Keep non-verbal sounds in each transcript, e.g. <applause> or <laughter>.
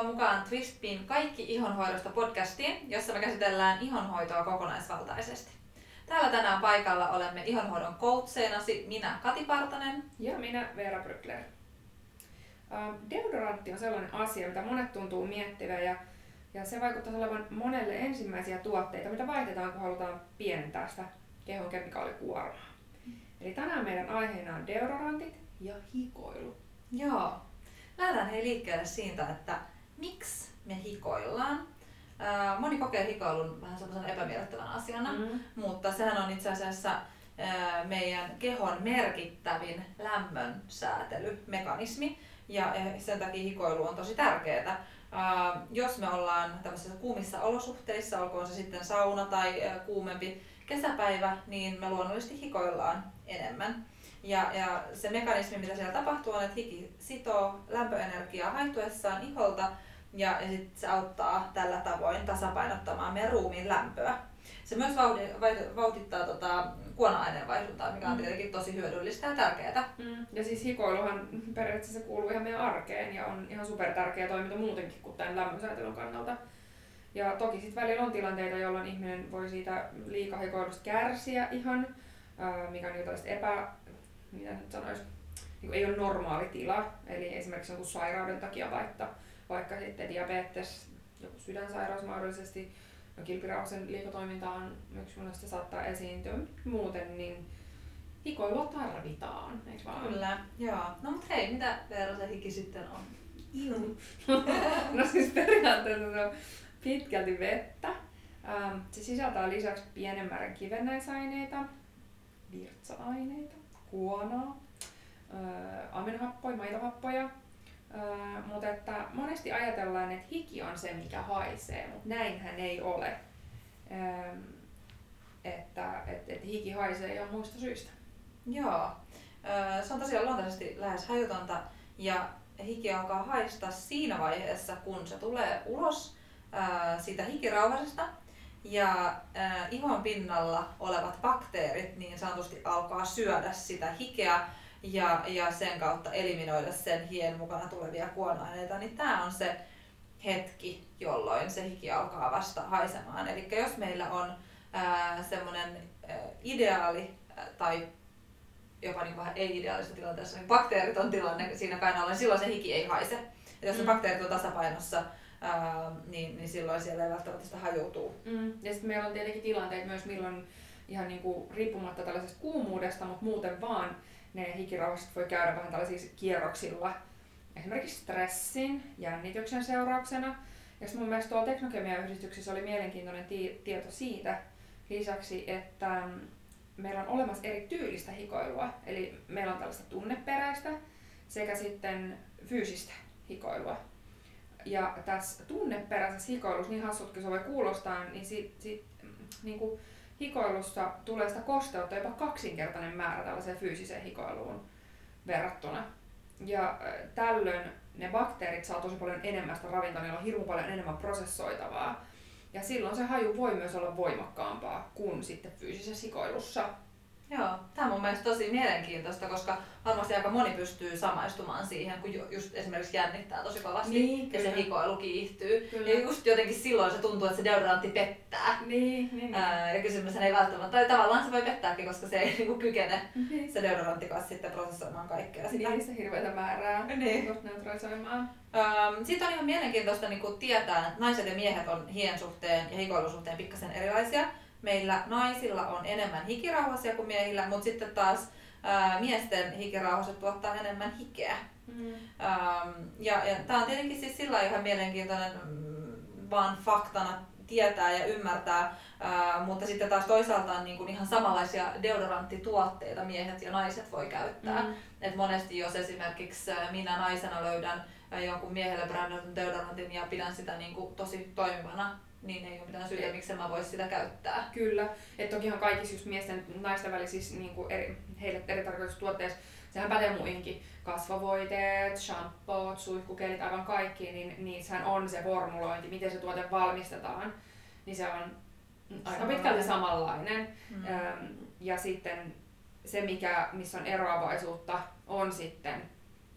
Tervetuloa mukaan Twistpin Kaikki ihonhoidosta podcastiin, jossa me käsitellään ihonhoitoa kokonaisvaltaisesti. Täällä tänään paikalla olemme ihonhoidon coacheenasi minä Kati Partanen. Ja minä Veera Brykler. Deodorantti on sellainen asia, mitä monet tuntuu miettivän ja, ja se vaikuttaa olevan monelle ensimmäisiä tuotteita, mitä vaihdetaan, kun halutaan pienentää sitä kehon kemikaalikuormaa. Eli tänään meidän aiheena on deodorantit ja hikoilu. Joo. Lähdetään hei liikkeelle siitä, että miksi me hikoillaan. Moni kokee hikoilun vähän sellaisen epämiellyttävän asiana, mm. mutta sehän on itse asiassa meidän kehon merkittävin lämmön säätelymekanismi ja sen takia hikoilu on tosi tärkeää. Jos me ollaan tämmöisissä kuumissa olosuhteissa, olkoon se sitten sauna tai kuumempi kesäpäivä, niin me luonnollisesti hikoillaan enemmän. Ja, ja se mekanismi, mitä siellä tapahtuu, on, että hiki sitoo lämpöenergiaa haihtuessaan iholta ja, sit se auttaa tällä tavoin tasapainottamaan meidän ruumiin lämpöä. Se myös vauhdittaa tota, kuona-aineenvaihduntaa, mikä on mm. tietenkin tosi hyödyllistä ja tärkeää. Mm. Ja siis hikoiluhan periaatteessa kuuluu ihan meidän arkeen ja on ihan super tärkeä toiminta muutenkin kuin tämän lämmönsäätelyn kannalta. Ja toki sitten välillä on tilanteita, jolloin ihminen voi siitä liikahikoilusta kärsiä ihan, mikä on tällaista epä, mitä nyt sanoisi, niin ei ole normaali tila. Eli esimerkiksi jonkun sairauden takia vaikka, vaikka sitten diabetes, joku sydänsairaus mahdollisesti, no kilpirauhasen liikatoiminta on yksi monesta saattaa esiintyä. Muuten niin hikoilua tarvitaan, eikö vaan? Kyllä, joo. No mut hei, mitä Veera se hiki sitten on? <laughs> no siis periaatteessa se on pitkälti vettä. Ähm, se sisältää lisäksi pienen määrän kivennäisaineita, virtsa-aineita, kuonaa, aminohappoja, maitohappoja. Mutta että monesti ajatellaan, että hiki on se, mikä haisee, mutta näinhän ei ole. Että et, et hiki haisee ihan muista syistä. Joo. Se on tosiaan luontaisesti lähes hajutonta ja hiki alkaa haistaa siinä vaiheessa, kun se tulee ulos siitä hikirauhasesta ja ihon pinnalla olevat bakteerit niin sanotusti alkaa syödä sitä hikeä ja, ja sen kautta eliminoida sen hien mukana tulevia kuonaineita, niin tämä on se hetki, jolloin se hiki alkaa vasta haisemaan. Eli jos meillä on semmoinen ideaali äh, tai jopa niin vähän ei-ideaalisessa tilanteessa, niin bakteeriton tilanne siinä päin ollen, silloin se hiki ei haise. Ja jos mm. bakteerit on tasapainossa, ää, niin, niin silloin siellä ei välttämättä sitä hajoutuu. Mm. Ja sitten meillä on tietenkin tilanteet myös, milloin ihan niinku, riippumatta tällaisesta kuumuudesta, mutta muuten vaan ne hikirauhaset voi käydä vähän tällaisilla kierroksilla. Esimerkiksi stressin, jännityksen seurauksena. Ja mun mielestä tuolla teknokemiayhdistyksessä oli mielenkiintoinen ti- tieto siitä lisäksi, että mm, meillä on olemassa eri tyylistä hikoilua. Eli meillä on tällaista tunneperäistä sekä sitten fyysistä hikoilua. Ja tässä tunneperäisessä hikoilussa, niin hassutkin se voi kuulostaa, niin, sit, sit, niin kuin hikoilussa tulee sitä kosteutta jopa kaksinkertainen määrä tällaiseen fyysiseen hikoiluun verrattuna. Ja tällöin ne bakteerit saa tosi paljon enemmän sitä ravintoa, niillä on hirmu paljon enemmän prosessoitavaa. Ja silloin se haju voi myös olla voimakkaampaa kuin sitten fyysisessä hikoilussa. Joo, tämä on mun mielestä tosi mielenkiintoista, koska varmasti aika moni pystyy samaistumaan siihen, kun just esimerkiksi jännittää tosi kovasti niin, ja se hikoilu kiihtyy. Kyllä. Ja just jotenkin silloin se tuntuu, että se deodorantti pettää. Niin, niin, Ää, ja kysymys ei välttämättä, tai tavallaan se voi pettääkin, koska se ei <laughs> niinku kykene niin. se deodorantti kanssa sitten prosessoimaan kaikkea sitä. Niin, se hirveätä määrää niin. neutralisoimaan. Ähm, Sitten on ihan mielenkiintoista niin tietää, että naiset ja miehet on hien suhteen ja hikoilusuhteen pikkasen erilaisia meillä naisilla on enemmän hikirauhasia kuin miehillä, mutta sitten taas ää, miesten hikirauhaset tuottaa enemmän hikeä. Mm. Ähm, ja, ja tämä on tietenkin siis sillä ihan mielenkiintoinen mm, vaan faktana tietää ja ymmärtää, ää, mutta sitten taas toisaalta on niin kuin ihan samanlaisia deodoranttituotteita miehet ja naiset voi käyttää. Mm. Et monesti jos esimerkiksi minä naisena löydän jonkun miehelle brändätyn deodorantin ja pidän sitä niin kuin tosi toimivana niin ei ole mitään syytä, miksi mä voisi sitä käyttää. Kyllä. Että tokihan kaikissa just miesten naisten välisissä niin kuin eri, heille eri tarkoitustuotteissa, sehän pätee muihinkin. Kasvovoiteet, shampoot, suihkukelit, aivan kaikki, niin niissähän on se formulointi, miten se tuote valmistetaan. Niin se on aika pitkälti samanlainen. Mm. Ja sitten se, mikä, missä on eroavaisuutta, on sitten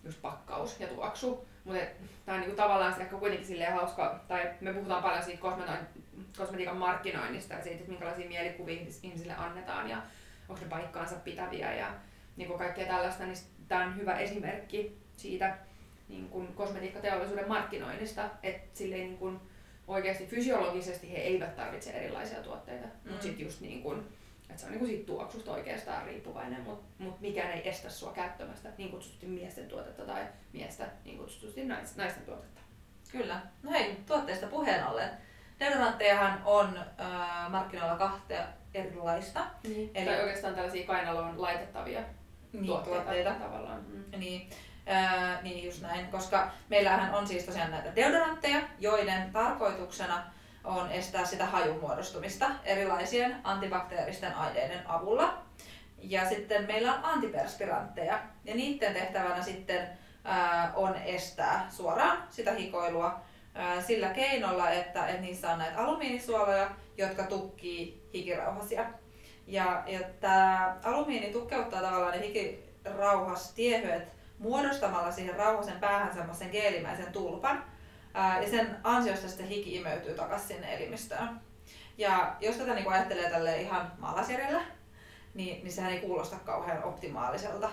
just pakkaus ja tuoksu. Mutta tämä on niinku tavallaan ehkä kuitenkin silleen hauska, tai me puhutaan paljon siitä kosmetiikan markkinoinnista ja siitä, että minkälaisia mielikuvia ihmisille annetaan ja onko ne paikkaansa pitäviä ja niin kuin kaikkea tällaista, niin tämä on hyvä esimerkki siitä niin kuin kosmetiikkateollisuuden markkinoinnista, että silleen niin kuin oikeasti fysiologisesti he eivät tarvitse erilaisia tuotteita, mm. mutta sitten just niin kuin, että se on niin kuin siitä tuoksusta oikeastaan riippuvainen, mutta mut mikään ei estä sua käyttämästä niin kutsutusti miesten tuotetta tai miestä niin kutsutusti nais, naisten tuotetta. Kyllä. No hei, tuotteista puheen ollen. Deodoranttejahan on äh, markkinoilla kahtea erilaista. Niin. Eli tai oikeastaan tällaisia kainaloon laitettavia niin, tuotteita, tuotteita. tavallaan. Mm. Niin. Ää, niin just näin, koska meillähän on siis tosiaan näitä deodorantteja, joiden tarkoituksena on estää sitä hajun muodostumista erilaisien antibakteeristen aineiden avulla. Ja sitten meillä on antiperspirantteja, ja niiden tehtävänä sitten on estää suoraan sitä hikoilua sillä keinolla, että, että niissä on näitä alumiinisuoloja, jotka tukkii hikirauhasia. Ja, ja tämä alumiini tukkeuttaa tavallaan ne hikirauhastiehyet muodostamalla siihen rauhasen päähän semmoisen geelimäisen tulpan. Ää, ja sen ansiosta sitten hiki imeytyy takaisin sinne elimistöön. Ja jos tätä niin ajattelee tälle ihan maalaisjärjellä, niin, niin sehän ei kuulosta kauhean optimaaliselta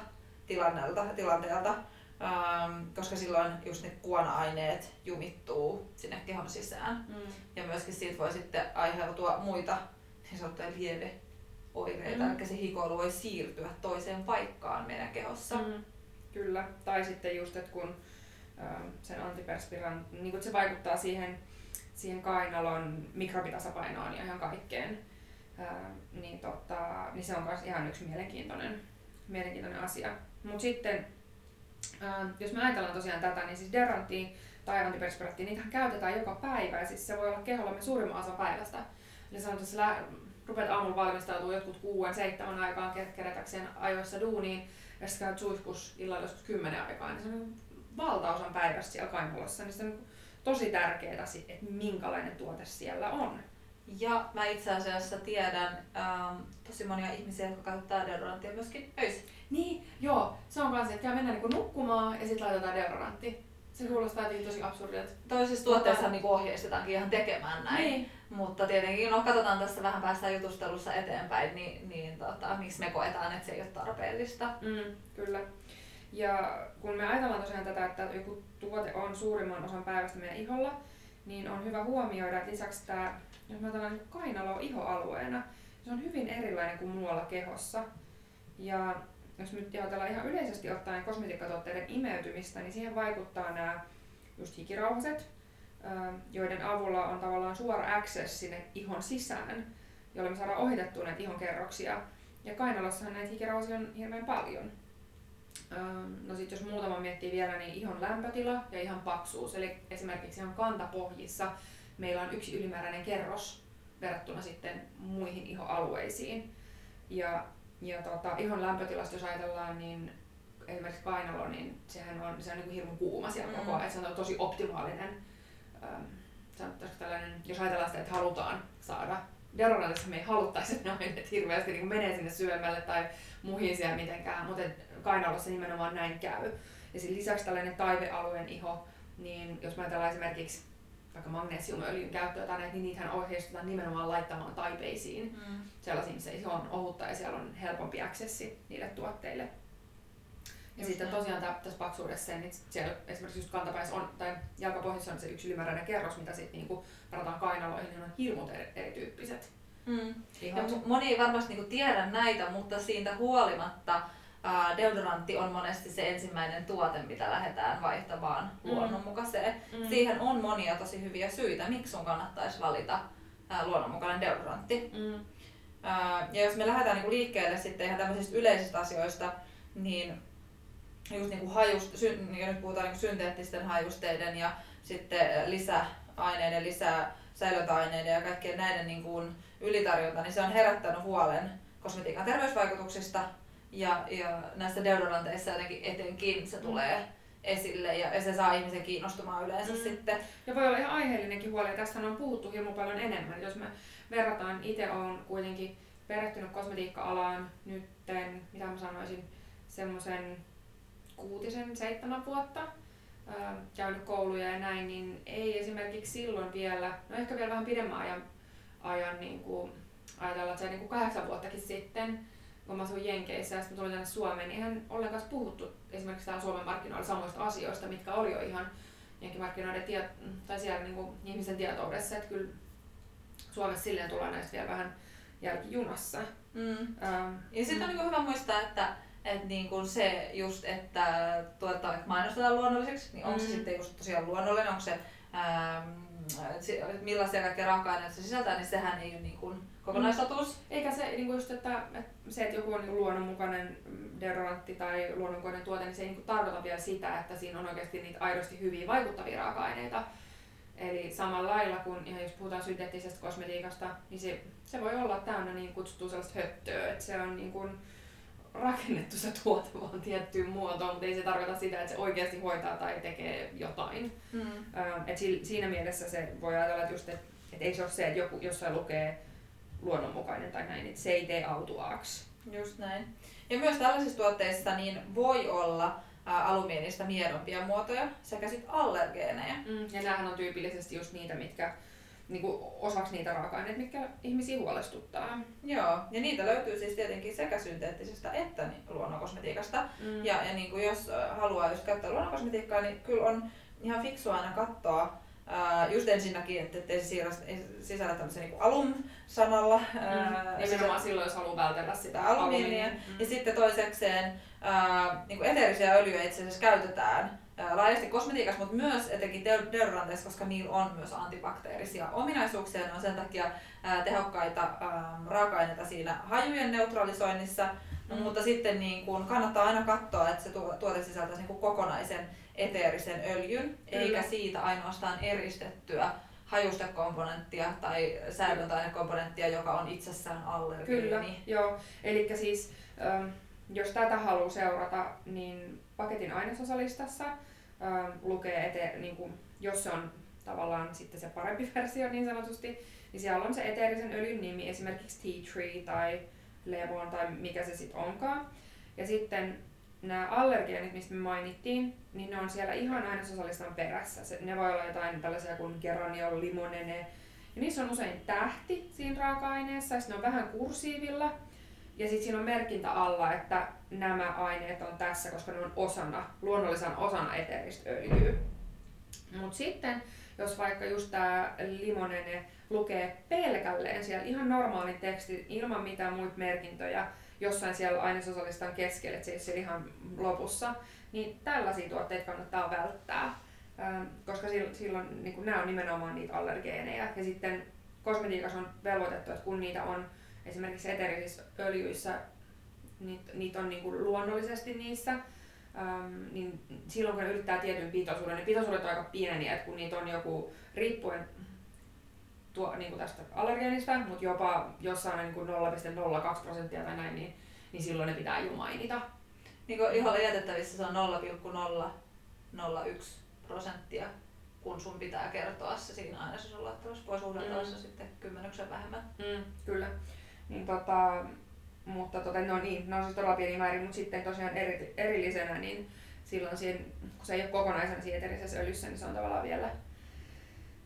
tilannelta, tilanteelta, ähm, koska silloin just ne kuona-aineet jumittuu sinne kehon sisään. Mm. Ja myöskin siitä voi sitten aiheutua muita niin sanottuja lieveoireita, mm. eli se hikoilu voi siirtyä toiseen paikkaan meidän kehossa. Mm. Kyllä, tai sitten just, että kun sen antiperspiran, niin kun se vaikuttaa siihen, siihen kainalon mikrobitasapainoon ja ihan kaikkeen, ähm, niin, tota, niin se on myös ihan yksi mielenkiintoinen, mielenkiintoinen asia. Mutta sitten, ähm, jos me ajatellaan tosiaan tätä, niin siis deranttiin tai antiperspirattiin, niitä käytetään joka päivä ja siis se voi olla kehollamme suurimman osan päivästä. Eli sanotaan, että sä rupeat aamulla valmistautumaan jotkut kuuden, seitsemän aikaan kerätäkseen ajoissa duuniin, ja sitten käyt suihkus illalla joskus kymmenen aikaa, niin se on valtaosan päivästä siellä kainalossa, niin se on tosi tärkeää, että minkälainen tuote siellä on. Ja mä itse asiassa tiedän ähm, tosi monia ihmisiä, jotka käyttää deodoranttia myöskin öisin. Niin, joo. Se on kanssa, että käy mennä niinku nukkumaan ja sitten laitetaan deodorantti. Se kuulostaa jotenkin tosi absurdilta. Toisissa tuotteissa Mutta... niin ohjeistetaankin ihan tekemään näin. Niin. Mutta tietenkin, no katsotaan tässä vähän päästään jutustelussa eteenpäin, niin, niin tota, miksi me koetaan, että se ei ole tarpeellista. Mm, kyllä. Ja kun me ajatellaan tosiaan tätä, että joku tuote on suurimman osan päivästä meidän iholla, niin on hyvä huomioida, että lisäksi tämä, jos me ajatellaan niin kainalo ihoalueena, se on hyvin erilainen kuin muualla kehossa. Ja jos nyt ajatellaan ihan yleisesti ottaen kosmetiikkatuotteiden imeytymistä, niin siihen vaikuttaa nämä just hikirauhaset, joiden avulla on tavallaan suora access sinne ihon sisään, jolloin me saadaan ohitettua näitä ihon kerroksia. Ja kainalossahan näitä hikirauhasia on hirveän paljon. No sitten jos muutama miettii vielä, niin ihon lämpötila ja ihan paksuus. Eli esimerkiksi ihan kantapohjissa meillä on yksi ylimääräinen kerros verrattuna sitten muihin ihoalueisiin. Ja ja tota, ihon lämpötilasta jos ajatellaan, niin esimerkiksi kainalo, niin sehän on, se on niin hirveän kuuma siellä mm. koko ajan. Se on tosi optimaalinen, ähm, tällainen, jos ajatellaan sitä, että halutaan saada deodorantissa me ei haluttaisi, että ne aineet hirveästi niin menee sinne syömälle tai muihin siellä mitenkään, mutta kainalossa nimenomaan näin käy. Ja lisäksi tällainen taivealueen iho, niin jos mä ajatellaan esimerkiksi vaikka magnesiumöljyn käyttöä tai näitä, niin niitähän ohjeistetaan nimenomaan laittamaan taipeisiin mm. sellaisiin, missä se on ohutta ja siellä on helpompi accessi niille tuotteille. Ja sitten tosiaan tässä paksuudessa, niin siellä esimerkiksi just kantapäissä on, tai jalkapohjassa on se yksi ylimääräinen kerros, mitä sitten niinku varataan kainaloihin, niin on hirmut eri, erityyppiset. Mm. Ja moni ei varmasti niinku tiedä näitä, mutta siitä huolimatta deodorantti on monesti se ensimmäinen tuote, mitä lähdetään vaihtamaan mm. luonnonmukaiseen. Mm. Siihen on monia tosi hyviä syitä, miksi sun kannattaisi valita luonnonmukainen deodorantti. Mm. Ja jos me lähdetään niinku liikkeelle sitten ihan tämmöisistä yleisistä asioista, niin just niinku hajust, sy, niin nyt puhutaan niinku synteettisten hajusteiden ja sitten lisäaineiden, lisää säilöntäaineiden ja kaikkien näiden niinku ylitarjonta, niin se on herättänyt huolen kosmetiikan terveysvaikutuksista ja, ja näissä deodoranteissa jotenkin etenkin se mm. tulee esille ja, ja se saa ihmisen kiinnostumaan yleensä mm. sitten. Ja voi olla ihan aiheellinenkin huoli, ja tästä on puhuttu hieman paljon enemmän. Jos me verrataan, itse on kuitenkin perehtynyt kosmetiikka-alaan nytten, mitä mä sanoisin, semmoisen kuutisen, seitsemän vuotta. ää, käynyt kouluja ja näin, niin ei esimerkiksi silloin vielä, no ehkä vielä vähän pidemmän ajan, ajan niin kuin, ajatella, että se niin kuin kahdeksan vuottakin sitten, kun mä asuin Jenkeissä ja sitten tulin tänne Suomeen, niin eihän ollenkaan puhuttu esimerkiksi täällä Suomen markkinoilla samoista asioista, mitkä oli jo ihan jenkkimarkkinoiden tie, tai siellä niin kuin ihmisen tietoudessa, että kyllä Suomessa silleen tullaan näistä vielä vähän jälkijunassa. Mm. Ähm, ja sitten on mm. niin hyvä muistaa, että että niin kuin se just, että tuottaa, että mainostetaan luonnolliseksi, niin onko mm. se sitten just tosiaan luonnollinen, onko se ähm, millaisia kaikkia raaka-aineita se sisältää, niin sehän ei ole niin kuin kokonaistotuus. Mm. Eikä se niin kuin just, että, että se, että joku on niin luonnonmukainen deodorantti tai luonnonmukainen tuote, niin se ei niin tarkoita vielä sitä, että siinä on oikeasti niitä aidosti hyviä vaikuttavia raaka-aineita. Eli samalla lailla kun ihan jos puhutaan synteettisestä kosmetiikasta, niin se, se voi olla täynnä niin kutsuttua sellaista höttöä, että se on niin kuin, rakennettu se tuote vaan tiettyyn muotoon, mutta ei se tarkoita sitä, että se oikeasti hoitaa tai tekee jotain. Mm. Et siinä mielessä se voi ajatella, että, just, että, että ei se ole se, että joku jossain lukee luonnonmukainen tai näin, että se ei tee autuaaksi. Just näin. Ja myös tällaisissa tuotteissa niin voi olla alumiinista miedompia muotoja sekä sitten allergeenejä. Mm, ja nämähän on tyypillisesti just niitä, mitkä niin kuin osaksi niitä raaka-aineita, mitkä ihmisiä huolestuttaa. Joo, ja niitä löytyy siis tietenkin sekä synteettisestä että luonnonkosmetiikasta. Mm. Ja, ja niin kuin jos haluaa jos käyttää luonnonkosmetiikkaa, niin kyllä on ihan fiksua aina katsoa, Uh, just ensinnäkin, että ettei se siirrä, sisällä tämmöisen niin alum-sanalla. Mm. Uh, Nimenomaan silloin, jos haluaa vältellä sitä alumiinia. Mm. Ja sitten toisekseen uh, niin eteerisiä öljyjä itse asiassa käytetään laajasti kosmetiikassa, mutta myös etenkin deodoranteissa, koska niillä on myös antibakteerisia ominaisuuksia. Ne on sen takia tehokkaita raaka-aineita siinä hajujen neutralisoinnissa, mm. mutta sitten niin kun kannattaa aina katsoa, että se tuote sisältäisi niin kokonaisen eteerisen öljyn, Kyllä. eikä siitä ainoastaan eristettyä hajustekomponenttia tai säilöntäainekomponenttia, joka on itsessään allergeeni. Kyllä, joo. Eli siis jos tätä haluaa seurata, niin paketin ainesosalistassa ähm, lukee, ete, niin kuin, jos se on tavallaan sitten se parempi <laughs> versio niin sanotusti, niin siellä on se eteerisen öljyn nimi, esimerkiksi tea tree tai levon tai mikä se sitten onkaan. Ja sitten nämä allergeenit, mistä me mainittiin, niin ne on siellä ihan ainesosalistan perässä. Se, ne voi olla jotain tällaisia kuin geraniol, limonene. Ja niissä on usein tähti siinä raaka-aineessa, ja ne on vähän kursiivilla. Ja sitten siinä on merkintä alla, että nämä aineet on tässä, koska ne on osana, luonnollisena osana eteeristä öljyä. Mutta sitten, jos vaikka just tämä limonene lukee pelkälleen siellä ihan normaalin tekstin ilman mitään muita merkintöjä, jossain siellä ainesosallistan keskellä, että se ei ihan lopussa, niin tällaisia tuotteita kannattaa välttää, koska silloin niin nämä on nimenomaan niitä allergeeneja. Ja sitten kosmetiikassa on velvoitettu, että kun niitä on esimerkiksi eteerisissä öljyissä, niitä, niitä on niin kuin luonnollisesti niissä, niin silloin kun ne ylittää tietyn pitoisuuden, niin pitoisuudet on aika pieniä, että kun niitä on joku, riippuen tuo, niin kuin tästä allergeenista, mutta jopa jossain niin kuin 0,02 prosenttia tai näin, niin, niin silloin ne pitää jo mainita. Niin kuin ihan jätettävissä se on 0,001 prosenttia, kun sun pitää kertoa se siinä ainesosalla, että olisi pois mm. sitten kymmenyksen vähemmän. Mm, kyllä. Niin tota, mutta tota, no niin, ne on siis todella pieni määrä, mutta sitten tosiaan eri, erillisenä, niin silloin siinä, kun se ei ole kokonaisena siinä eterisessä öljyssä, niin se on tavallaan vielä,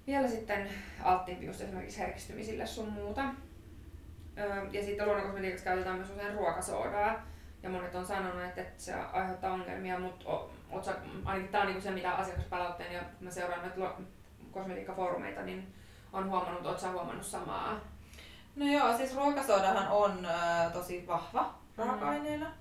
vielä sitten alttiimpi just esimerkiksi herkistymisille sun muuta. Öö, ja sitten luonnonkosmetiikassa käytetään myös usein ruokasoodaa. Ja monet on sanonut, että, se aiheuttaa ongelmia, mutta o, sä, ainakin tämä on niinku se, mitä asiakaspalautteen ja mä seuraan näitä kosmetiikkafoorumeita, niin on huomannut, oletko huomannut samaa? No joo, siis ruokasoodahan on äh, tosi vahva raaka-aineena.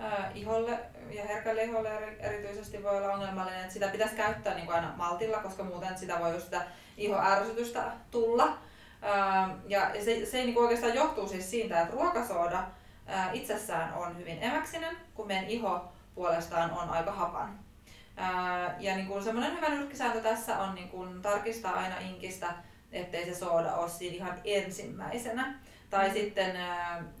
Äh, iholle ja herkälle iholle erityisesti voi olla ongelmallinen, että sitä pitäisi käyttää niin kuin aina maltilla, koska muuten sitä voi just sitä ihoärsytystä tulla. Äh, ja se, se niin kuin oikeastaan johtuu siis siitä, että ruokasooda äh, itsessään on hyvin emäksinen, kun meidän iho puolestaan on aika hapan. Ja niin kuin semmoinen hyvä nyrkkisääntö tässä on niin kuin tarkistaa aina inkistä ettei se sooda ole siinä ihan ensimmäisenä. Tai mm. sitten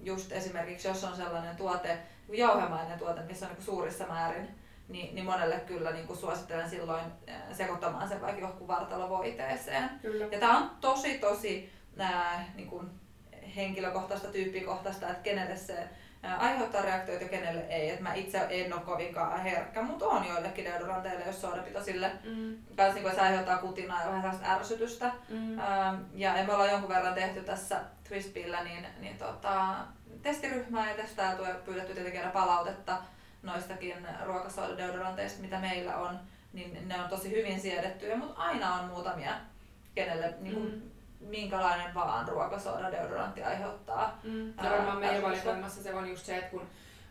just esimerkiksi, jos on sellainen tuote, jauhemainen tuote, missä on niin suurissa määrin, niin, niin monelle kyllä niin kuin suosittelen silloin sekoittamaan sen vaikka johonkin vartalovoiteeseen. Kyllä. Ja tämä on tosi tosi ää, niin kuin henkilökohtaista, tyyppikohtaista, että kenelle se aiheuttaa reaktioita ja kenelle ei. Et mä itse en ole kovinkaan herkkä, mutta on joillekin deodoranteille, jos soodapitoisille. Mm. Kans niin se aiheuttaa kutinaa ja vähän sellaista ärsytystä. Mm. Ähm, ja me ollaan jonkun verran tehty tässä Twistbillä niin, niin tota, testiryhmää ja testailtu ja pyydetty tietenkin palautetta noistakin ruokasoidadeodoranteista, mitä meillä on. Niin ne on tosi hyvin siedettyjä, mutta aina on muutamia, kenelle niin kuin, mm minkälainen vaan ruokasoda deodorantti aiheuttaa. Mm. Ja varmaan meidän valikoimassa se on just se, että kun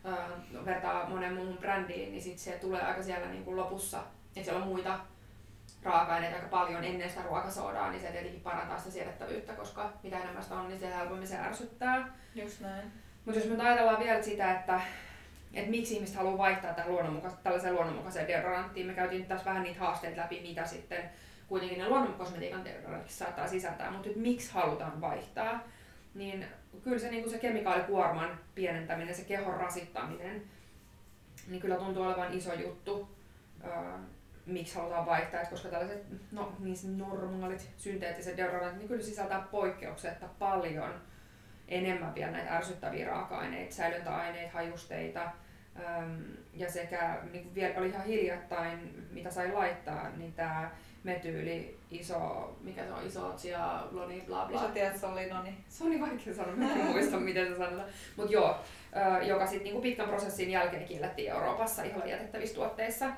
äh, vertaa monen muuhun brändiin, niin sit se tulee aika siellä niin kuin lopussa. Ja siellä on muita raaka-aineita aika paljon ennen sitä ruokasoodaa, niin se tietenkin parantaa sitä siedettävyyttä, koska mitä enemmän sitä on, niin se helpommin se ärsyttää. Just näin. Mutta jos me ajatellaan vielä sitä, että, että miksi ihmiset haluaa vaihtaa tämän luonnonmuka- tällaiseen luonnonmukaiseen deodoranttiin, me käytiin tässä vähän niitä haasteita läpi, mitä sitten kuitenkin ne luonnonkosmetiikan deodorantitkin saattaa sisältää, mutta nyt miksi halutaan vaihtaa, niin kyllä se, niin se kemikaalikuorman pienentäminen, se kehon rasittaminen, niin kyllä tuntuu olevan iso juttu, öö, miksi halutaan vaihtaa, että koska tällaiset no, niin normaalit synteettiset deodorantit, niin kyllä sisältää poikkeuksetta paljon enemmän vielä näitä ärsyttäviä raaka-aineita, säilöntäaineita, hajusteita, ja sekä niin vielä oli ihan hiljattain, mitä sai laittaa, niin tämä metyyli, iso, mikä se on, iso ja loni, bla bla. Sä tiedät, se oli noni. Se on niin vaikea sanoa, mä en muista miten se sanotaan. Mutta joo, joka sitten niinku pitkän prosessin jälkeen kiellettiin Euroopassa ihan jätettävissä tuotteissa.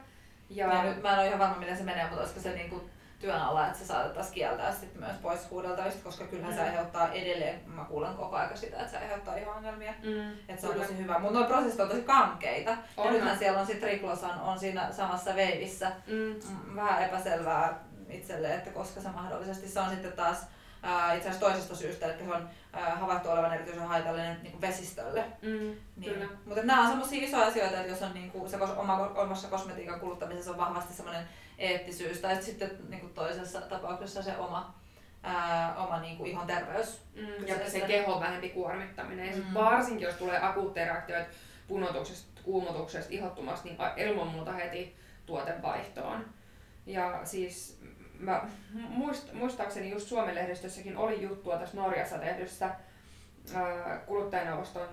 Ja... Mä, nyt, mä en ole ihan varma, miten se menee, mutta olisiko se niinku työn alla, että se saatettaisiin kieltää sitten myös pois huudeltavista, koska kyllähän mm. se aiheuttaa edelleen, mä kuulen koko ajan sitä, että se aiheuttaa ihan ongelmia. Mm. Että se on tosi hyvä. Mutta nuo prosessit on tosi kankeita. On. Ja nythän siellä on sitten Triklosan on siinä samassa veivissä. Mm. mm vähän epäselvää itselle, että koska se mahdollisesti se on sitten taas Uh, itse asiassa toisesta syystä, että se on uh, havaittu olevan erityisen haitallinen niin kuin vesistölle. Mm, niin. Kyllä. Mutta nämä on sellaisia isoja asioita, että jos on niin kuin, se oma, omassa kosmetiikan kuluttamisessa on vahvasti semmoinen eettisyys, tai sitten niin kuin toisessa tapauksessa se oma, ää, oma niin kuin ihon terveys. Mm, ja se kehon vähempi kuormittaminen. Ja mm. varsinkin jos tulee akuutteja reaktioita punotuksesta, kuumotuksesta, ihottumasta, niin ilman muuta heti tuotevaihtoon. Ja siis mä muist, muistaakseni just Suomen lehdistössäkin oli juttua tässä Norjassa tehdyssä kuluttajaneuvoston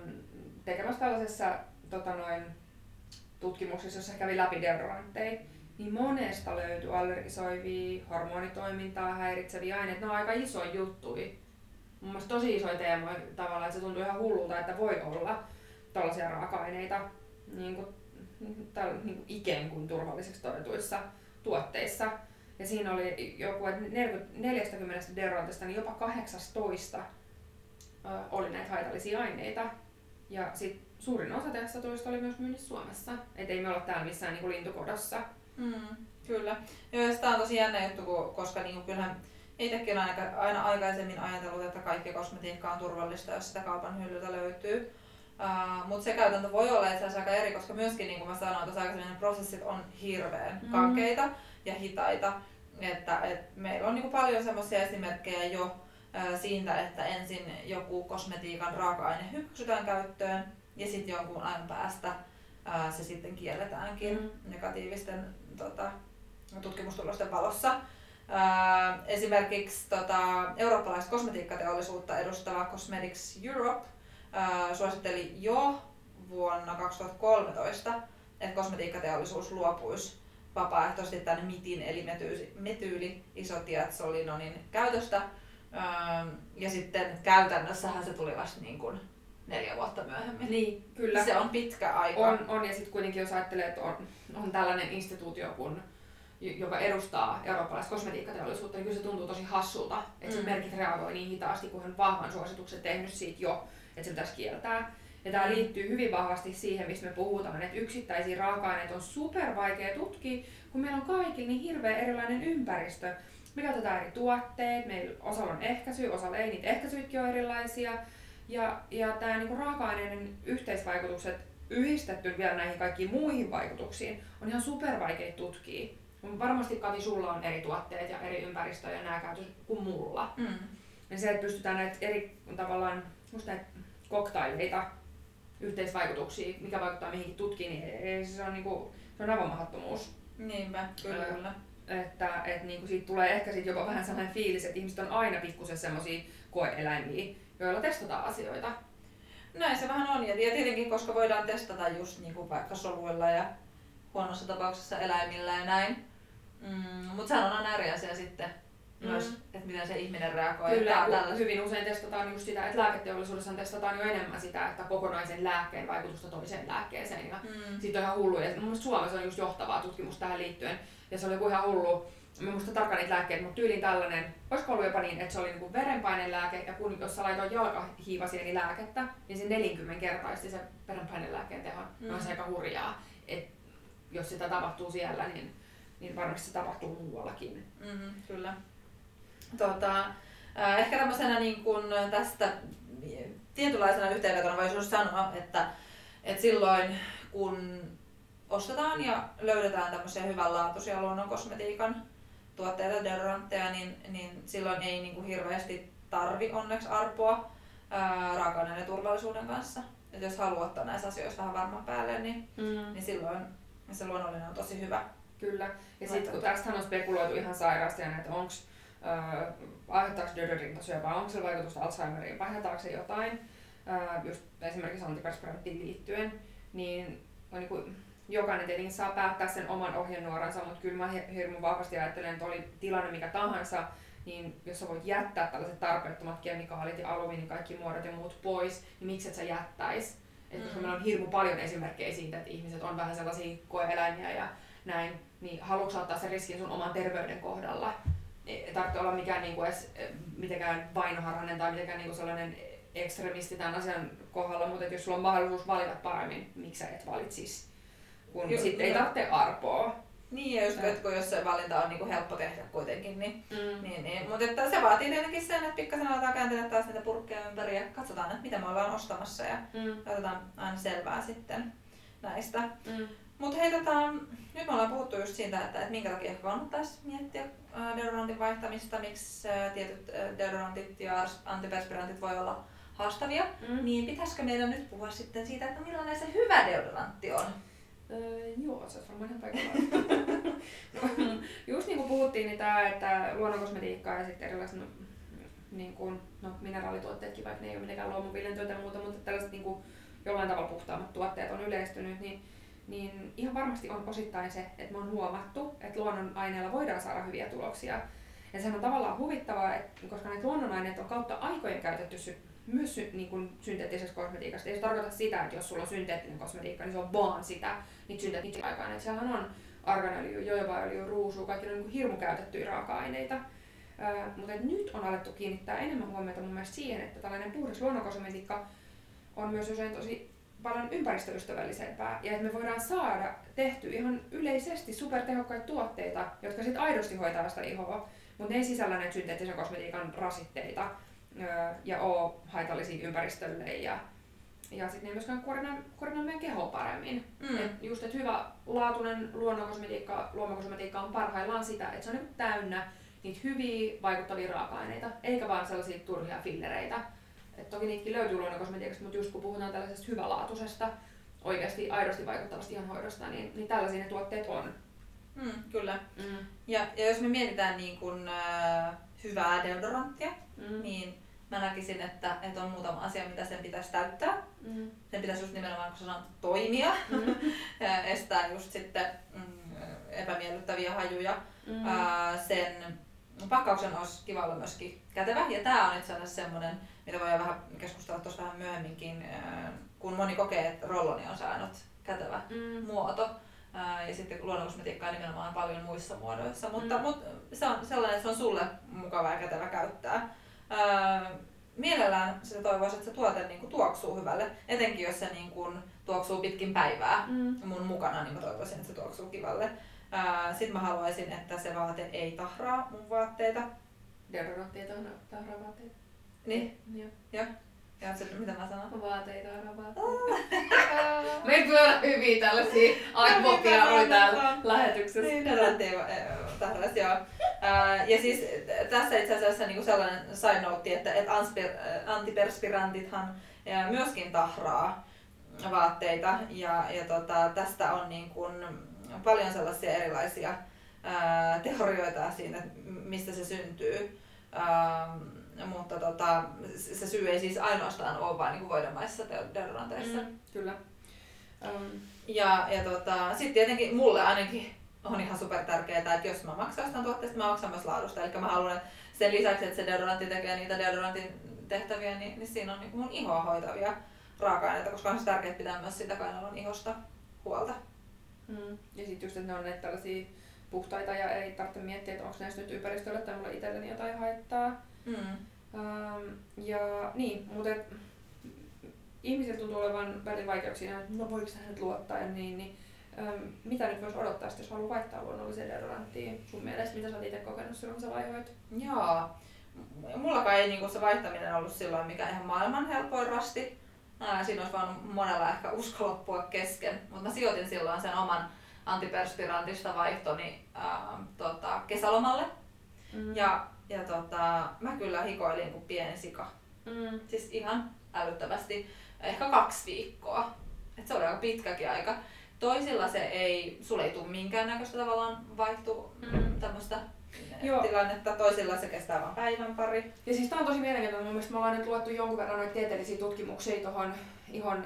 tekemässä tällaisessa tota noin, tutkimuksessa, jossa kävi läpi deodorantteja niin monesta löytyy allergisoivia, hormonitoimintaa häiritseviä aineita. Ne on aika iso juttu. Mun mielestä tosi isoja teemoja tavallaan, että se tuntuu ihan hullulta, että voi olla tällaisia raaka-aineita niin kuin, niin kuin ikään kuin turvalliseksi todetuissa tuotteissa. Ja siinä oli joku, että 40 deodorantista niin jopa 18 oli näitä haitallisia aineita. Ja sit suurin osa tästä toista oli myös myynnissä Suomessa. Et ei me olla täällä missään niin lintukodossa. Mm, kyllä. Joo, sitä on tosi jännä juttu, koska niin kyllähän itsekin aina, aina aikaisemmin ajatellut, että kaikki kosmetiikka on turvallista, jos sitä kaupan hyllyltä löytyy. Uh, Mutta se käytäntö voi olla itse asiassa aika eri, koska myöskin niin kuin mä sanoin tuossa aikaisemmin, prosessit on hirveän mm. kankeita ja hitaita. Että, et meillä on niin paljon semmoisia esimerkkejä jo uh, siitä, että ensin joku kosmetiikan raaka-aine hyväksytään käyttöön ja sitten jonkun ajan päästä ää, se sitten kielletäänkin mm. negatiivisten tota, tutkimustulosten valossa. Ää, esimerkiksi tota, eurooppalaista kosmetiikkateollisuutta edustava Cosmetics Europe ää, suositteli jo vuonna 2013, että kosmetiikkateollisuus luopuisi vapaaehtoisesti tänne mitin eli metyyli isotiatsolinonin käytöstä. Ja sitten käytännössähän se tuli vasta niin kuin neljä vuotta myöhemmin. Niin, kyllä. Se on pitkä aika. On, on ja sitten kuitenkin jos ajattelee, että on, on tällainen instituutio kun joka edustaa eurooppalaista kosmetiikkateollisuutta, niin kyllä se tuntuu tosi hassulta, että mm. merkit reagoi niin hitaasti, kun on vahvan suosituksen tehnyt siitä jo, että se pitäisi kieltää. Ja tämä liittyy hyvin vahvasti siihen, mistä me puhutaan, että yksittäisiä raaka-aineita on super vaikea tutkia, kun meillä on kaikilla niin hirveän erilainen ympäristö. Me käytetään eri tuotteet, meillä osalla on ehkäisy, osalla ei, niitä ehkäisytkin on erilaisia. Ja, ja tämä niinku raaka-aineiden yhteisvaikutukset yhdistetty vielä näihin kaikkiin muihin vaikutuksiin on ihan super vaikea tutkia. Varmasti Kati, sulla on eri tuotteet ja eri ympäristöjä ja nämä käytös kuin mulla. Mm. Ja se, että pystytään näitä eri tavallaan näitä koktaileita, yhteisvaikutuksia, mikä vaikuttaa mihinkin tutkiin, niin se on, niinku, se on aivan mahdottomuus. Niinpä, kyllä, kyllä. Että et niinku siitä tulee ehkä sit jopa vähän sellainen fiilis, että ihmiset on aina pikkusen semmoisia koeeläimiä, joilla testataan asioita. Näin se vähän on. Ja tietenkin, koska voidaan testata just niin kuin vaikka soluilla ja huonossa tapauksessa eläimillä ja näin. Mm, Mutta sehän on aina eri asia sitten mm. myös, että miten se ihminen reagoi. Kyllä, tällä... hyvin usein testataan just sitä, että lääketeollisuudessa testataan jo enemmän sitä, että kokonaisen lääkkeen vaikutusta toiseen lääkkeeseen. Ja mm. sitten on ihan hullu. Ja mun mielestä Suomessa on just johtavaa tutkimusta tähän liittyen. Ja se oli joku ihan hullu mä muista tarkkaan niitä lääkkeitä, mutta tyylin tällainen, olisiko ollut jopa niin, että se oli niinku verenpainelääke, ja kun jos sä laitoit jalkahiivasieni lääkettä, niin se 40 kertaisti se verenpainelääkkeen tehon. Mm. On se aika hurjaa, että jos sitä tapahtuu siellä, niin, niin varmasti se tapahtuu muuallakin. Mm, kyllä. Tota, äh, ehkä tämmöisenä niin kun tästä tietynlaisena yhteenvetona voisi sanoa, että, että silloin kun ostetaan ja löydetään tämmöisiä hyvänlaatuisia luonnonkosmetiikan tuotteita, deodorantteja, niin, niin silloin ei niin kuin hirveästi tarvi onneksi arpoa raaka-aineiden turvallisuuden kanssa. Et jos haluaa ottaa näissä asioissa vähän varmaan päälle, niin, mm. niin silloin se luonnollinen on tosi hyvä. Kyllä. Ja sitten kun tästä on spekuloitu ihan sairaasti, että onko äh, aiheuttaako deodorintasyöpää, onko se vaikutusta Alzheimeriin, vaihetaanko se jotain, äh, just esimerkiksi antiperspiranttiin liittyen, niin on niin kuin, jokainen tietenkin saa päättää sen oman ohjenuoransa, mutta kyllä mä hirmu vahvasti ajattelen, että oli tilanne mikä tahansa, niin jos sä voit jättää tällaiset tarpeettomat kemikaalit ja alumiinin kaikki muodot ja muut pois, niin miksi et sä jättäis? Et koska mm. meillä on hirmu paljon esimerkkejä siitä, että ihmiset on vähän sellaisia koeeläimiä ja näin, niin haluatko ottaa sen riskin sun oman terveyden kohdalla? Ei tarvitse olla mikään niinku edes eh, mitenkään vainoharhainen tai mitenkään niinku sellainen ekstremisti tämän asian kohdalla, mutta jos sulla on mahdollisuus valita paremmin, miksi sä et valitsisi? kun Ju, sitten ei tarvitse arpoa. Niin, ja just, että kun jos se valinta on niin kuin helppo tehdä kuitenkin, niin, mm. niin, niin. mutta että se vaatii tietenkin sen, että pikkasen aletaan kääntää taas niitä purkkeja ympäri ja katsotaan, että mitä me ollaan ostamassa ja mm. otetaan aina selvää sitten näistä. Mm. Mutta hei, tota, nyt me ollaan puhuttu just siitä, että, että minkä takia kannattaisi miettiä deodorantin vaihtamista, miksi tietyt deodorantit ja antiperspirantit voi olla haastavia, mm. niin pitäisikö meidän nyt puhua sitten siitä, että millainen se hyvä deodorantti on? Öö, joo, se olisi varmaan ihan paikallaan. no, <laughs> just niin kuin puhuttiin, niin tämä, että luonnonkosmetiikkaa ja sitten erilaiset no, niin kuin, no, mineraalituotteetkin, vaikka ne ei ole mitenkään luomuviljentyötä ja muuta, mutta tällaiset niin kuin, jollain tavalla puhtaammat tuotteet on yleistynyt, niin, niin ihan varmasti on osittain se, että me on huomattu, että luonnonaineilla voidaan saada hyviä tuloksia. Ja sehän on tavallaan huvittavaa, että koska näitä luonnonaineita on kautta aikojen käytetty myös sy, niin kuin synteettisessä kosmetiikassa. Ei se tarkoita sitä, että jos sulla on synteettinen kosmetiikka, niin se on vaan sitä, niitä synteettisiä aikaa. Sehän on arganöljy, jojobaöljy, ruusu, kaikki ne on niin hirmu käytettyjä raaka-aineita. Öö, mutta nyt on alettu kiinnittää enemmän huomiota mun mielestä siihen, että tällainen puhdas luonnonkosmetiikka on myös usein tosi paljon ympäristöystävällisempää ja että me voidaan saada tehty ihan yleisesti supertehokkaita tuotteita, jotka sitten aidosti hoitaa sitä ihoa, mutta ne ei sisällä näitä synteettisen kosmetiikan rasitteita ja ole haitallisia ympäristölle ja, ja sitten ne myöskään korjaa meidän kehoa paremmin. Mm. Et just, että hyvä laatuinen luonnonkosmetiikka, luomakosmetiikka on parhaillaan sitä, että se on niin täynnä niitä hyviä vaikuttavia raaka-aineita, eikä vaan sellaisia turhia fillereitä. Et toki niitäkin löytyy luonnonkosmetiikasta, mutta just kun puhutaan tällaisesta hyvälaatuisesta, oikeasti aidosti vaikuttavasta ihanhoidosta, niin, niin tällaisia ne tuotteet on. Mm, kyllä. Mm. Ja, ja jos me mietitään niin kun, äh, hyvää deodoranttia, mm. niin mä näkisin, että, että on muutama asia, mitä sen pitäisi täyttää. Mm. Sen pitäisi just nimenomaan, kun sanotaan, toimia, mm. <laughs> estää just sitten mm, epämiellyttäviä hajuja. Mm. Ää, sen pakkauksen olisi kiva olla myöskin kätevä. Ja tämä on itse asiassa semmoinen, mitä voidaan vähän keskustella tuossa vähän myöhemminkin, kun moni kokee, että rolloni on se ainut kätevä mm. muoto. ja sitten luonnonkosmetiikkaa nimenomaan paljon muissa muodoissa, mutta, mm. mutta se on sellainen, että se on sulle mukava ja kätevä käyttää. Öö, mielellään sitä toivoisi, että se tuote niin kuin, tuoksuu hyvälle, etenkin jos se niin kuin, tuoksuu pitkin päivää mm. mun mukana, niin mä toivoisin, että se tuoksuu kivalle. Sitten mä haluaisin, että se vaate ei tahraa mun vaatteita. Deodorantti ei tahraa vaatteita. Niin? Joo. Joo. Ja se, mitä mä sanon? Vaateita, vaateita. <laughs> Meillä tulee olla hyviä tällaisia <laughs> aivopiaroja täällä lähetyksessä. Niin, tahras, joo. Ja siis tässä itse asiassa niinku sellainen side note, että, että antiperspirantithan myöskin tahraa vaatteita ja, ja tota, tästä on niin kuin paljon sellaisia erilaisia ää, teorioita siitä, mistä se syntyy. Ää, mutta tota, se syy ei siis ainoastaan ole vain niin voidemaisissa deodoranteissa. Mm, kyllä. Um. Ja, ja tota, sitten tietenkin mulle ainakin on ihan super tärkeää, että jos mä maksan jostain tuotteesta, mä maksan myös laadusta. Eli mä haluan, että sen lisäksi, että se deodorantti tekee niitä deodorantin tehtäviä, niin, niin siinä on niin mun ihoa hoitavia raaka-aineita, koska on se tärkeää pitää myös sitä kainalon ihosta huolta. Mm. Ja sitten just, että ne on ne tällaisia puhtaita ja ei tarvitse miettiä, että onko näistä nyt ympäristölle tai mulle itselleni jotain haittaa. Mm. Um, ja niin, mutta et, ihmisillä tuntuu olevan välillä vaikeuksia, että no voiko tähän nyt luottaa ja niin, niin um, mitä nyt voisi odottaa, jos haluaa vaihtaa luonnolliseen deodoranttiin? Sun mielestä, mitä sä oot itse kokenut silloin, kun sä vaihoit? Joo. Mullakaan ei niinku se vaihtaminen ollut silloin mikä ihan maailman helpoin rasti. Ää, siinä olisi vaan monella ehkä usko loppua kesken, mutta mä sijoitin silloin sen oman antiperspirantista vaihtoni ää, tota, kesälomalle. Mm. Ja, ja tota, mä kyllä hikoilin kuin pieni sika. Mm. Siis ihan älyttävästi. Ehkä kaksi viikkoa. Et se oli aika pitkäkin aika. Toisilla se ei, sulle ei tule minkäännäköistä tavallaan vaihtu mm. tämmöistä Joo. tilannetta, toisilla se kestää vain päivän pari. Ja siis tämä on tosi mielenkiintoista, mun mielestä me ollaan nyt luettu jonkun verran noita tieteellisiä tutkimuksia tuohon ihon äh,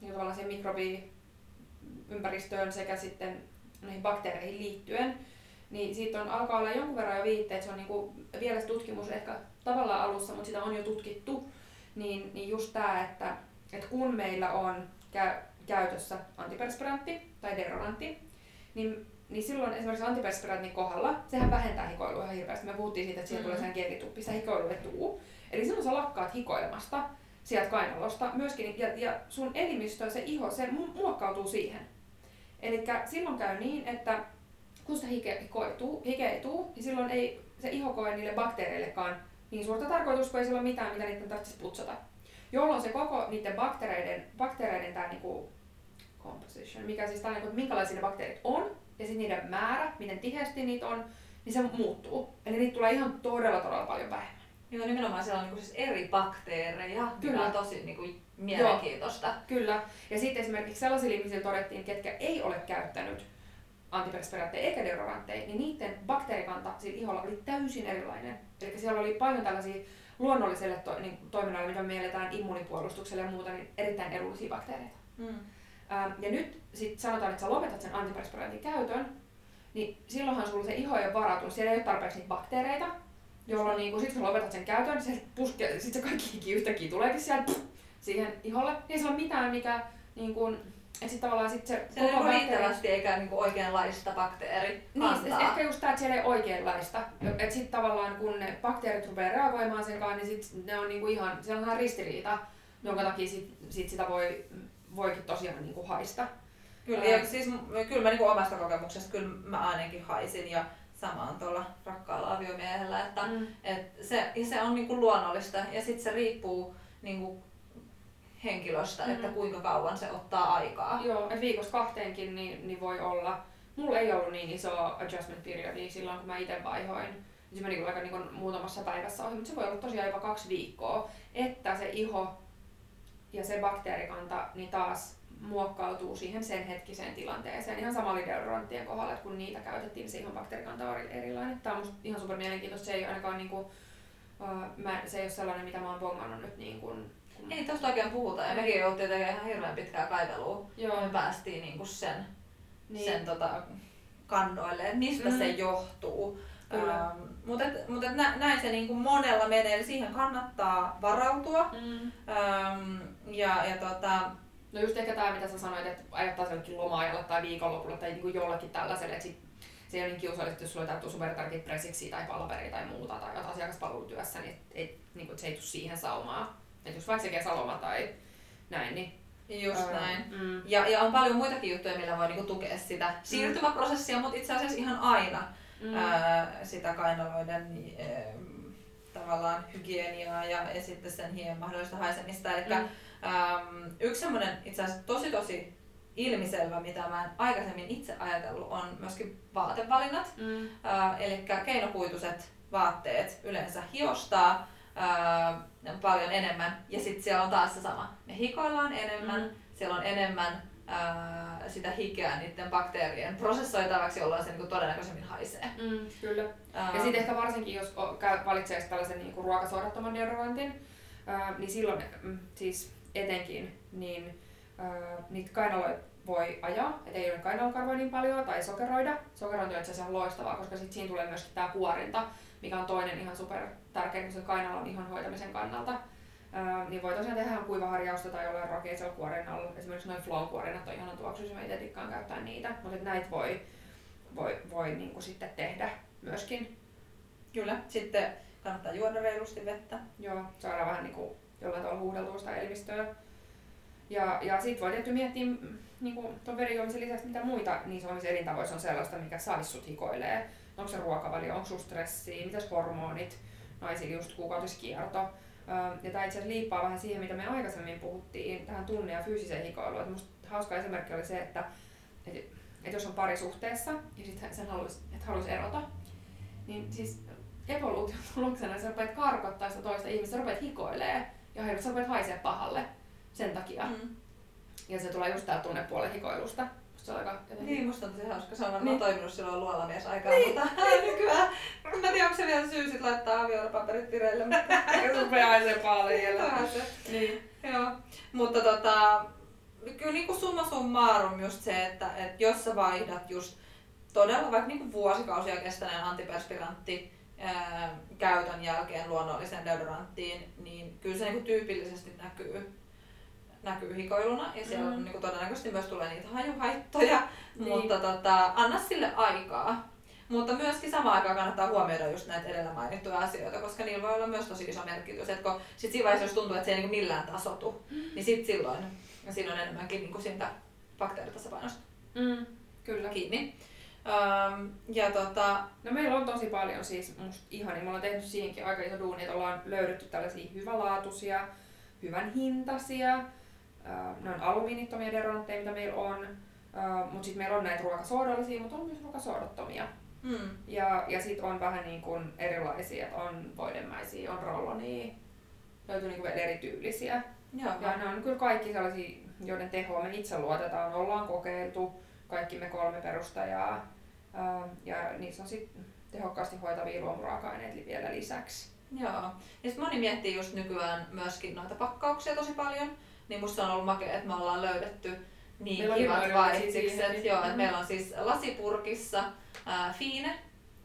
niin tavallaan siihen mikrobiympäristöön sekä sitten noihin bakteereihin liittyen. Niin siitä on, alkaa olla jonkun verran jo viitteet, se on niinku vielä se tutkimus ehkä tavallaan alussa, mutta sitä on jo tutkittu. Niin, niin just tämä, että, että kun meillä on käy, käytössä antiperspirantti tai deodorantti, niin niin silloin esimerkiksi antiperspirantin kohdalla, sehän vähentää hikoilua ihan hirveästi. Me puhuttiin siitä, että siitä mm-hmm. tulee sen kielituppi, sitä hikoilu ei tuu. Eli silloin sä lakkaat hikoilemasta sieltä kainalosta myöskin, ja, ja sun elimistö, se iho, se muokkautuu siihen. Eli silloin käy niin, että kun sitä hike, hikoituu, hikeituu, niin silloin ei se iho koe niille bakteereillekaan niin suurta tarkoitus, kun ei sillä ole mitään, mitä niiden tarvitsisi putsata. Jolloin se koko niiden bakteereiden, bakteereiden tämä niinku composition, mikä siis tää, niinku, minkälaisia ne bakteerit on, ja sitten niiden määrä, miten tiheästi niitä on, niin se muuttuu. Eli niitä tulee ihan todella todella paljon vähemmän. Joo, nimenomaan siellä on niinku siis eri bakteereja, Kyllä. on tosi niinku mielenkiintoista. Joo, kyllä. Ja sitten esimerkiksi sellaisilla ihmisillä todettiin, ketkä ei ole käyttänyt antiperspirantteja eikä deodorantteja, niin niiden bakteerikanta sillä iholla oli täysin erilainen. Eli siellä oli paljon tällaisia luonnolliselle to, niin, toiminnalle, mitä me mielletään immunipuolustukselle ja muuta, niin erittäin edullisia bakteereita. Mm. Ähm, ja nyt sit sanotaan, että sä lopetat sen antiperspirantin käytön, niin silloinhan sulla se iho ei ole varautunut, siellä ei ole tarpeeksi niitä bakteereita, jolloin niin kun, sit kun lopetat sen käytön, se puske, sit se kaikki hiki yhtäkkiä tuleekin sieltä siihen iholle. Ei se ole mitään, mikä niin kun, et sit tavallaan sit se, se koko bakteeri... riittävästi eikä niinku oikeanlaista bakteeri Niin, siis ehkä just tää, että siellä ei oikeanlaista. Mm. Et sit tavallaan kun ne bakteerit rupeaa reagoimaan sen kanssa, niin sit ne on niinku ihan, se on ihan ristiriita, jonka takia sit, sit sitä voi voikin tosiaan niin kuin haista. Kyllä, ja siis kyllä mä niin kuin omasta kokemuksesta kyllä mä ainakin haisin ja sama on tuolla rakkaalla aviomiehellä, että mm. et se, ja se on niin kuin luonnollista ja sitten se riippuu niin kuin henkilöstä, mm. että kuinka kauan se ottaa aikaa. Joo, että viikosta kahteenkin niin, niin voi olla. Mulla ei ollut niin iso adjustment periodi silloin, kun mä itse vaihoin. Se meni aika niin kuin muutamassa päivässä ohi, mutta se voi olla tosiaan jopa kaksi viikkoa, että se iho ja se bakteerikanta niin taas muokkautuu siihen sen hetkiseen tilanteeseen. Ihan sama oli deodoranttien kohdalla, että kun niitä käytettiin, niin se ihan bakteerikanta on erilainen. Tämä on musta ihan super mielenkiintoista. Se ei ainakaan niin kuin, uh, mä, se ei ole sellainen, mitä mä oon bongannut nyt niin kuin. Ei tosta oikein puhuta ja mekin jouttiin tekemään ihan hirveän pitkää kaivelua. Joo. Me päästiin niin kuin sen, niin. sen tota, kannoille, että mistä mm. se johtuu. Ähm, mutta mut nä, näin se niinku monella menee, eli siihen kannattaa varautua. Mm. Ähm, ja, ja tota, No just ehkä tämä, mitä sä sanoit, että ajattaa jollekin loma-ajalla tai viikonlopulla tai niinku jollekin tällaiselle, että sit se ei ole niin kiusallista, jos sulla täytyy supertarkit presiksi tai palveri tai muuta tai asiakaspalvelutyössä, niin et, et, niin kuin, se ei tule siihen saumaan. Että jos vaikka se kesäloma tai näin, niin Just Ää, näin. Mm. Ja, ja on paljon muitakin juttuja, millä voi niinku tukea sitä siirtymäprosessia, mutta itse asiassa ihan aina mm. ää, sitä kainaloiden ää, tavallaan hygieniaa ja, ja sitten sen hien mahdollista haisemista. Eli mm. äm, yksi semmoinen itse asiassa tosi tosi ilmiselvä, mitä mä en aikaisemmin itse ajatellut, on myöskin vaatevalinnat. Mm. Äh, eli keinokuituiset vaatteet yleensä hiostaa äh, paljon enemmän ja sitten siellä on taas se sama. Me hikoillaan enemmän, mm. siellä on enemmän ää, sitä hikeä niiden bakteerien prosessoitavaksi, jolloin se niinku todennäköisemmin haisee. Mm, kyllä. Ää, Ja sitten ehkä varsinkin, jos valitsee tällaisen niin ruokasuodattoman deodorantin, ää, niin silloin mm, siis etenkin, niin ää, niitä kainaloita voi ajaa, että ei ole kainalokarvoja niin paljon tai sokeroida. Sokerointi on itse asiassa loistavaa, koska sit siinä tulee myöskin tämä kuorinta, mikä on toinen ihan super tärkeä kainalon ihon hoitamisen kannalta. Ää, niin voi tosiaan tehdä ihan kuivaharjausta tai jollain rakeisella kuorinnalla. Esimerkiksi noin flow-kuorinnat on ihanan tuoksuisia, mä itse tikkaan käyttää niitä. Mutta näitä voi, voi, voi niin kuin sitten tehdä myöskin. Kyllä. Sitten kannattaa juoda reilusti vettä. Joo, saadaan vähän niin kuin jollain tavalla huudeltua sitä elimistöä. Ja, ja sitten voi tietysti miettiä mm, niin tuon verijuomisen lisäksi, mitä muita niissä omissa elintavoissa on sellaista, mikä saisi sut hikoilee. Onko se ruokavalio, onko sun stressiä, mitäs hormonit, naisilla just kuukautiskierto. Ja tämä itse asiassa liippaa vähän siihen, mitä me aikaisemmin puhuttiin, tähän tunne- ja fyysiseen hikoiluun. Et musta hauska esimerkki oli se, että et, et jos on parisuhteessa ja sitten sen haluaisi, että haluaisi erota, niin siis evoluution tuloksena <laughs> sä rupeat karkottaa sitä toista ihmistä, sä rupeat hikoilee ja sä rupeat haisee pahalle sen takia. Mm. Ja se tulee just tää tunnepuolen hikoilusta. Se on aika jotenkin... Niin, musta on tosi hauska. Se on varmaan Niin. toiminut silloin luolamies aikaa, mutta <laughs> nykyään, mä tiedä, onko se vielä syy sit laittaa avioeropaperit vireille, mutta <laughs> Eikä rupea haisee vähän se. Niin. Joo, mutta tota, kyllä niin kuin summa summarum just se, että, että jos sä vaihdat just todella vaikka niin kuin vuosikausia kestäneen antiperspirantti ää, käytön jälkeen luonnolliseen deodoranttiin, niin kyllä se niin kuin tyypillisesti näkyy, näkyy hikoiluna ja siellä Mm. mm. niin todennäköisesti myös tulee niitä hajuhaittoja, Niin. mutta tota, anna sille aikaa. Mutta myöskin samaan aikaan kannattaa huomioida just näitä edellä mainittuja asioita, koska niillä voi olla myös tosi iso merkitys. Et kun sit siinä vaiheessa, jos tuntuu, että se ei niinku millään tasotu, niin sit silloin siinä on enemmänkin niinku siitä bakteeritasapainosta Mm, kyllä. kiinni. Öm, ja tota, No meillä on tosi paljon siis musta ihania. Me ollaan tehnyt siihenkin aika iso duuni, että ollaan löydetty tällaisia hyvälaatuisia, hyvän hintaisia. Ää, Ne on alumiinittomia deodorantteja, mitä meillä on. Mutta sitten meillä on näitä ruokasoodallisia, mutta on myös ruokasoodottomia. mm, Ja, ja sitten on vähän niin kuin erilaisia, että on voidemäisiä, on rollonia, löytyy niin kuin vielä erityylisiä. joo, Ja ne on kyllä kaikki sellaisia, joiden tehoa me itse luotetaan, ollaan kokeiltu, kaikki me kolme perustajaa. Ää, Ja niissä on sitten tehokkaasti hoitavia luomuraaka-aineita vielä lisäksi. Joo. Ja sit moni miettii just nykyään myöskin noita pakkauksia tosi paljon. Niin musta on ollut makea, että me ollaan löydetty niin Meillä kivat vaihtikset. siihenkin. Joo, että Mm. meillä on siis lasipurkissa ää, fiine,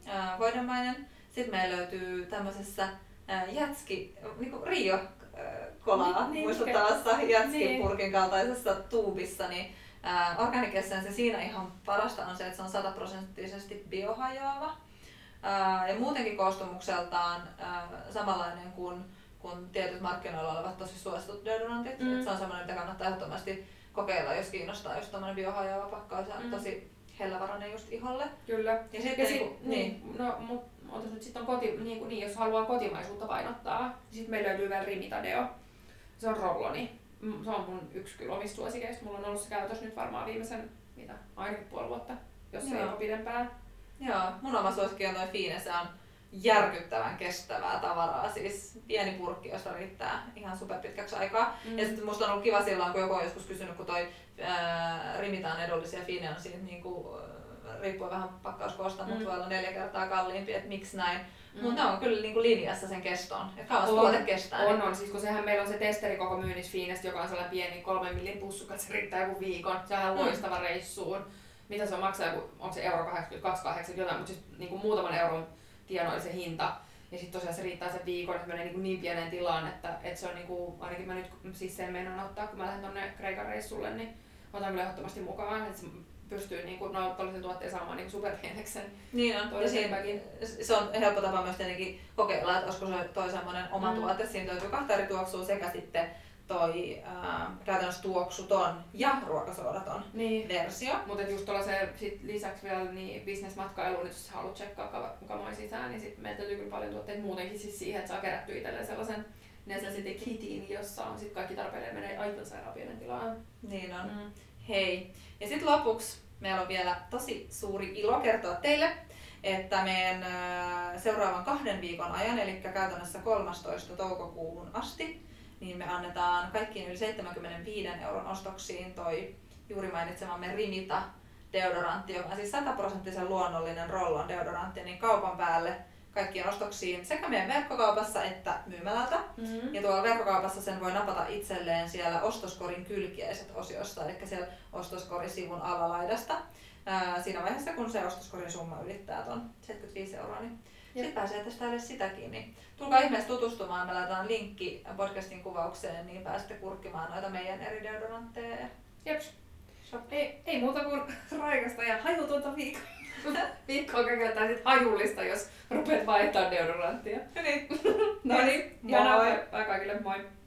ää, voidemainen. Sitten meillä löytyy tämmöisessä ää, jätski, niinku Rio ää, kolaa Niin, niin, muistuttavassa jätskipurkin Niin. kaltaisessa tuubissa, niin ää, Organic Essence, siinä ihan parasta on se, että se on sataprosenttisesti biohajoava. Ää, ja muutenkin koostumukseltaan ää, samanlainen kuin, kuin tietyt markkinoilla olevat tosi suositut deodorantit. Mm. Et se on semmoinen, mitä kannattaa ehdottomasti kokeilla, jos kiinnostaa just tämmöinen biohajoava pakkaus ja Mm. tosi hellävarainen just iholle. Kyllä. Ja sitten Ja niinku, sit, niin. No, mut ootas nyt sit on koti, niin, kuin, niin, jos haluaa kotimaisuutta painottaa, niin sitten meillä löytyy vielä Rimitadeo. Se on rolloni. Mm, Se on mun yksi kyllä omista suosikeista. Mulla on ollut se käytös nyt varmaan viimeisen, mitä, ainakin puoli vuotta, jos ei Joo. jopa pidempään. Joo, mun oma suosikki on toi Fine, se on järkyttävän kestävää tavaraa, siis pieni purkki, josta riittää ihan superpitkäksi aikaa. Mm. Ja sitten musta on ollut kiva silloin, kun joku on joskus kysynyt, kun toi ää, Rimitaan edullisia Fine on siitä niinku, ää, riippuen vähän pakkauskoosta, mutta Mm. voi olla neljä kertaa kalliimpi, että miksi näin. Mm. Mutta ne on kyllä niinku linjassa sen keston, että kauan tuote kestää. On, niin- on. Siis kun sehän meillä on se testeri koko myynnissä Fiinesta, joka on sellainen pieni kolmen millin pussukat, se riittää joku viikon. Se on Mm. loistava reissuun. Mitä se on maksaa, onko se euro 82, 80 jotain, mutta siis niin kuin muutaman euron tienoilla se hinta. Ja sitten tosiaan se riittää sen viikon, että menee niin, niin pieneen tilaan, että, että se on niin kuin, ainakin mä nyt siis sen meinaan ottaa, kun mä lähden tonne Kreikan reissulle, niin otan kyllä ehdottomasti mukaan, että se pystyy niin kuin, no, tuotteen saamaan niin superpieneksi sen. Niin on. Ja siinä, se on helppo tapa myös tietenkin kokeilla, että olisiko se toi semmoinen oma mm. tuote. Siinä löytyy kahta eri tuoksua sekä sitten toi ää, käytännössä tuoksuton ja ruokasoodaton Niin. versio. Mutta just tuollaisen sit lisäksi vielä niin bisnesmatkailuun, että jos haluat tsekkaa ka- kamoin sisään, niin sit meiltä löytyy kyllä paljon tuotteita muutenkin siis siihen, että saa kerättyä itselleen sellaisen Necessity Kitin, jossa on sit kaikki tarpeellinen menee aivan sairaan pienen tilaan. Niin on. Mm. Hei. Ja sitten lopuksi meillä on vielä tosi suuri ilo kertoa teille, että meidän ää, seuraavan kahden viikon ajan, eli käytännössä 13. toukokuun asti, niin me annetaan kaikkiin yli 75 euron ostoksiin toi juuri mainitsemamme Rimita deodorantti, joka on siis sataprosenttisen luonnollinen rollon deodorantti, niin kaupan päälle kaikkiin ostoksiin sekä meidän verkkokaupassa että myymälältä. Mm-hmm. Ja tuolla verkkokaupassa sen voi napata itselleen siellä ostoskorin kylkiäiset osiosta, eli siellä ostoskorisivun alalaidasta. Ää, siinä vaiheessa, kun se ostoskorin summa ylittää tuon 75 euroa, niin sitten pääsee tästä edes sitäkin. Niin tulkaa ihmeessä tutustumaan, me laitetaan linkki podcastin kuvaukseen, niin pääsette kurkkimaan noita meidän eri deodorantteja. Jeps. Ei, ei muuta kuin <laughs> raikasta ja hajutonta viikkoa. <laughs> Viikkoa käytetään sit hajullista, jos rupeat vaihtaa deodoranttia. niin. <laughs> no niin, moi. kaikille moi.